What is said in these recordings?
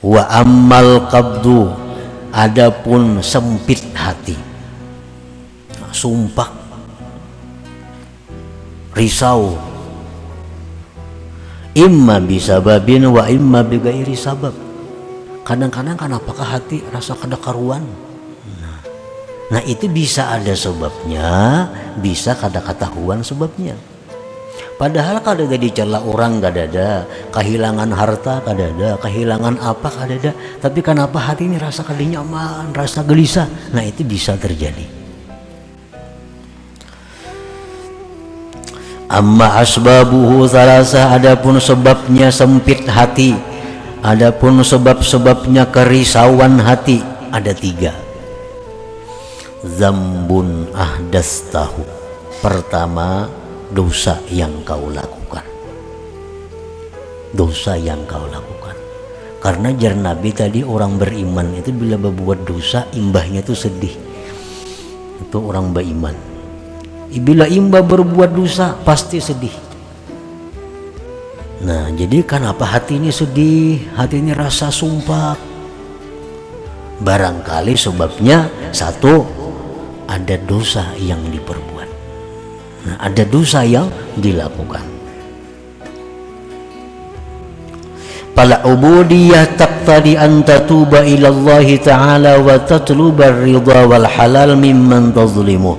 wa ammal qabdu adapun sempit hati. Sumpah. Risau. Imma bisababin wa imma bigairi sabab. Kadang-kadang kan apakah hati rasa kada karuan nah, nah itu bisa ada sebabnya bisa kada ketahuan sebabnya Padahal kada ada dicela orang gak ada, kehilangan harta kada ada, kehilangan apa kada ada. Tapi kenapa hati ini rasa kada nyaman, rasa gelisah? Nah itu bisa terjadi. Amma asbabuhu salasa adapun sebabnya sempit hati. Adapun sebab-sebabnya kerisauan hati ada tiga. Zambun ahdas tahu. Pertama dosa yang kau lakukan. Dosa yang kau lakukan. Karena jar Nabi tadi orang beriman itu bila berbuat dosa imbahnya itu sedih. Itu orang beriman. Bila imbah berbuat dosa pasti sedih. Nah jadi kenapa hati ini sedih hati ini rasa sumpah? Barangkali sebabnya satu ada dosa yang diperbuat Nah, ada dosa yang dilakukan. Fala ubudiyah taqtadi an tatuba ila Allah Ta'ala wa tatluba ridha wal halal mimman tazlimu.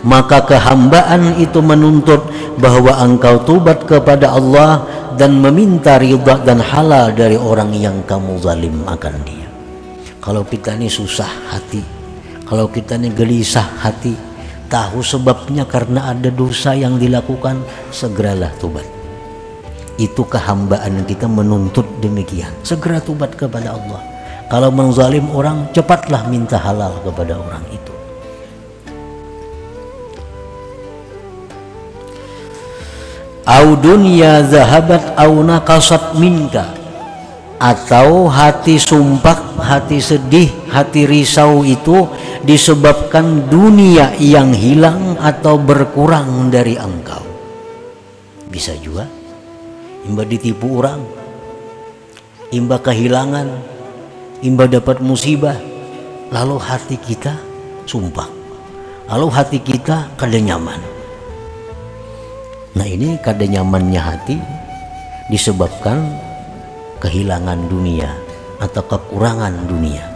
Maka kehambaan itu menuntut bahwa engkau tubat kepada Allah dan meminta ridha dan halal dari orang yang kamu zalim akan dia. Kalau kita ini susah hati, kalau kita ini gelisah hati, tahu sebabnya karena ada dosa yang dilakukan segeralah tubat. Itu kehambaan kita menuntut demikian? Segera tubat kepada Allah. Kalau menzalim orang cepatlah minta halal kepada orang itu. Au dunya zahabat au nakasat minka. Atau hati sumpah, hati sedih, hati risau itu disebabkan dunia yang hilang atau berkurang dari engkau. Bisa juga imba ditipu orang, imba kehilangan, imba dapat musibah, lalu hati kita sumpah, lalu hati kita kada nyaman. Nah ini kada nyamannya hati disebabkan kehilangan dunia atau kekurangan dunia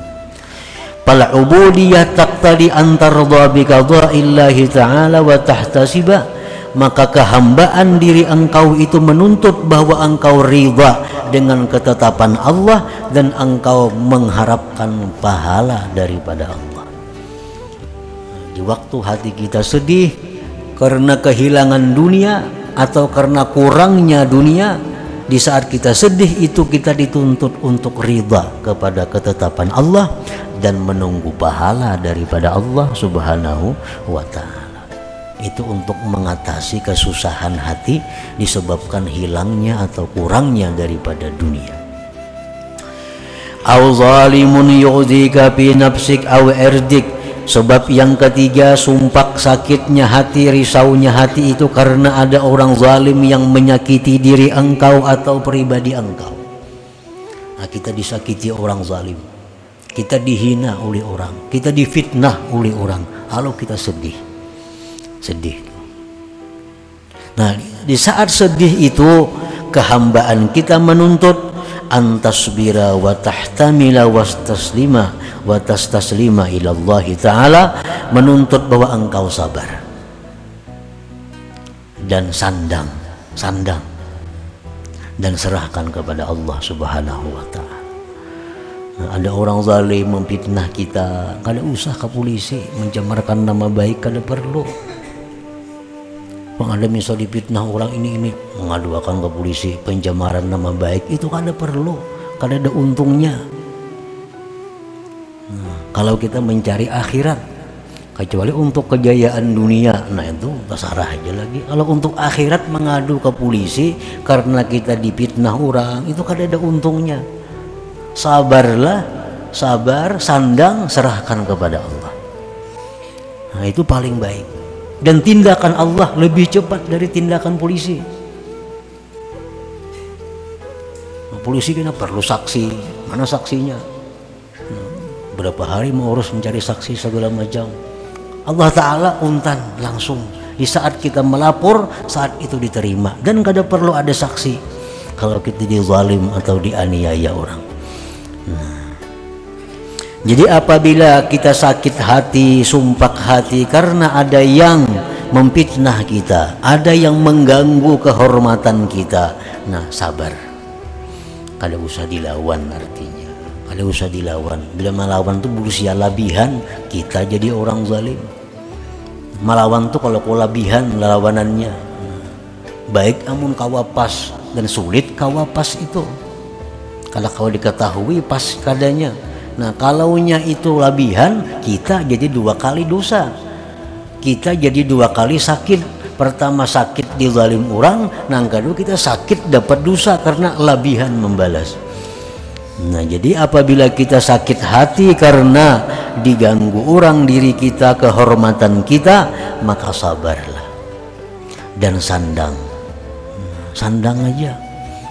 Fal ubudiyah taqtadi an tardha bi ta'ala wa tahtasiba maka kehambaan diri engkau itu menuntut bahwa engkau riba dengan ketetapan Allah dan engkau mengharapkan pahala daripada Allah. Di waktu hati kita sedih karena kehilangan dunia atau karena kurangnya dunia di saat kita sedih itu kita dituntut untuk riba kepada ketetapan Allah dan menunggu pahala daripada Allah Subhanahu wa taala. Itu untuk mengatasi kesusahan hati disebabkan hilangnya atau kurangnya daripada dunia. Au zalimun yu'dhika fi nafsik au irdik Sebab yang ketiga sumpah sakitnya hati risaunya hati itu karena ada orang zalim yang menyakiti diri engkau atau pribadi engkau. Nah, kita disakiti orang zalim. Kita dihina oleh orang, kita difitnah oleh orang. Lalu kita sedih. Sedih. Nah, di saat sedih itu kehambaan kita menuntut antasbira wa tahtamila wa taslima wa tastaslima ila Allah taala menuntut bahwa engkau sabar dan sandang sandang dan serahkan kepada Allah Subhanahu wa taala. Nah, ada orang zalim memfitnah kita, kada usah ke polisi mencemarkan nama baik kada perlu. Bang ada misal dipitnah orang ini ini mengadukan ke polisi pencemaran nama baik itu kada perlu, kada ada untungnya. Nah, kalau kita mencari akhirat, kecuali untuk kejayaan dunia, nah itu terserah aja lagi. Kalau untuk akhirat mengadu ke polisi karena kita dipitnah orang, itu kada ada untungnya. Sabarlah, sabar, sandang, serahkan kepada Allah. Nah itu paling baik dan tindakan Allah lebih cepat dari tindakan polisi. Polisi kena perlu saksi. Mana saksinya? Nah, berapa hari mau urus mencari saksi segala macam? Allah Ta'ala untan langsung. Di saat kita melapor saat itu diterima. Dan kada perlu ada saksi. Kalau kita dizalim atau dianiaya orang. Nah. Jadi apabila kita sakit hati sumpah hati karena ada yang memfitnah kita ada yang mengganggu kehormatan kita nah sabar. Kada usah dilawan artinya. Kada usah dilawan. Bila melawan tuh berusia labihan kita jadi orang zalim. Melawan tuh kalau kelebihan lawanannya baik amun kawapas dan sulit kawapas itu. Kalau kau diketahui pas kadanya nah kalaunya itu labihan kita jadi dua kali dosa. Kita jadi dua kali sakit. Pertama sakit di zalim orang nang kedua kita sakit dapat dosa karena labihan membalas. Nah jadi apabila kita sakit hati karena diganggu orang diri kita kehormatan kita maka sabarlah. Dan sandang. Sandang aja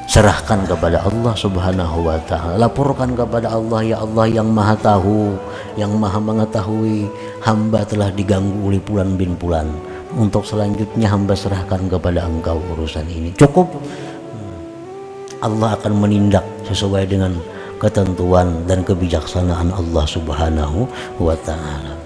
serahkan kepada Allah subhanahu wa ta'ala. Laporkan kepada Allah ya Allah yang maha tahu yang maha mengetahui hamba telah diganggu oleh pulan bin pulan. Untuk selanjutnya hamba serahkan kepada engkau urusan ini. Cukup? Allah akan menindak sesuai dengan ketentuan dan kebijaksanaan Allah Subhanahu wa taala.